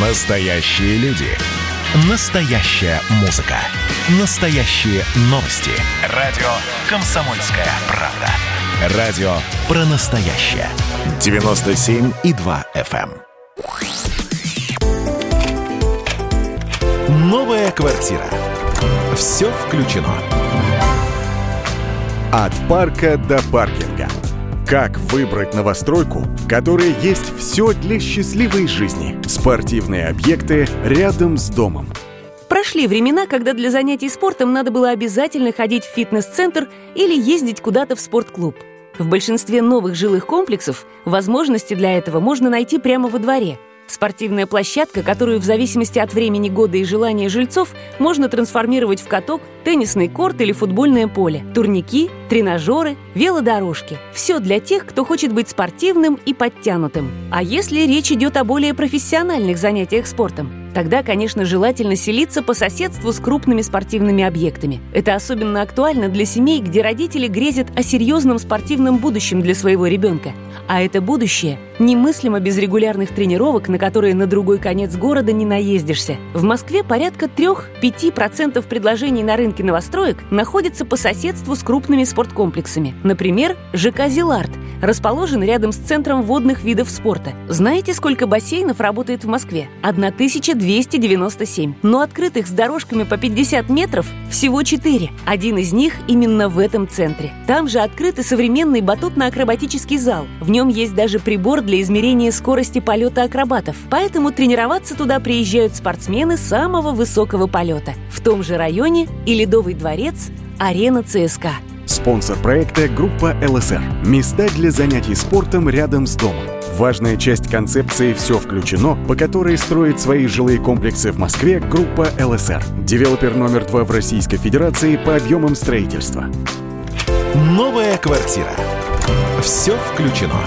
Настоящие люди. Настоящая музыка. Настоящие новости. Радио «Комсомольская правда». Радио про настоящее. 97,2 FM. эм. Новая квартира. Все включено. От парка до паркинга. Как выбрать новостройку, в которой есть все для счастливой жизни? Спортивные объекты рядом с домом. Прошли времена, когда для занятий спортом надо было обязательно ходить в фитнес-центр или ездить куда-то в спортклуб. В большинстве новых жилых комплексов возможности для этого можно найти прямо во дворе. Спортивная площадка, которую в зависимости от времени года и желания жильцов можно трансформировать в каток, теннисный корт или футбольное поле, турники, тренажеры, велодорожки. Все для тех, кто хочет быть спортивным и подтянутым. А если речь идет о более профессиональных занятиях спортом? Тогда, конечно, желательно селиться по соседству с крупными спортивными объектами. Это особенно актуально для семей, где родители грезят о серьезном спортивном будущем для своего ребенка. А это будущее немыслимо без регулярных тренировок, на которые на другой конец города не наездишься. В Москве порядка 3-5% предложений на рынке новостроек находятся по соседству с крупными спорткомплексами. Например, ЖК «Зилард» расположен рядом с Центром водных видов спорта. Знаете, сколько бассейнов работает в Москве? 1297. Но открытых с дорожками по 50 метров всего 4. Один из них именно в этом центре. Там же открыт и современный батутно-акробатический зал. В нем есть даже прибор для измерения скорости полета акробатов. Поэтому тренироваться туда приезжают спортсмены самого высокого полета. В том же районе и Ледовый дворец, арена ЦСКА. Спонсор проекта – группа ЛСР. Места для занятий спортом рядом с домом. Важная часть концепции «Все включено», по которой строит свои жилые комплексы в Москве группа ЛСР. Девелопер номер два в Российской Федерации по объемам строительства. Новая квартира. Все включено.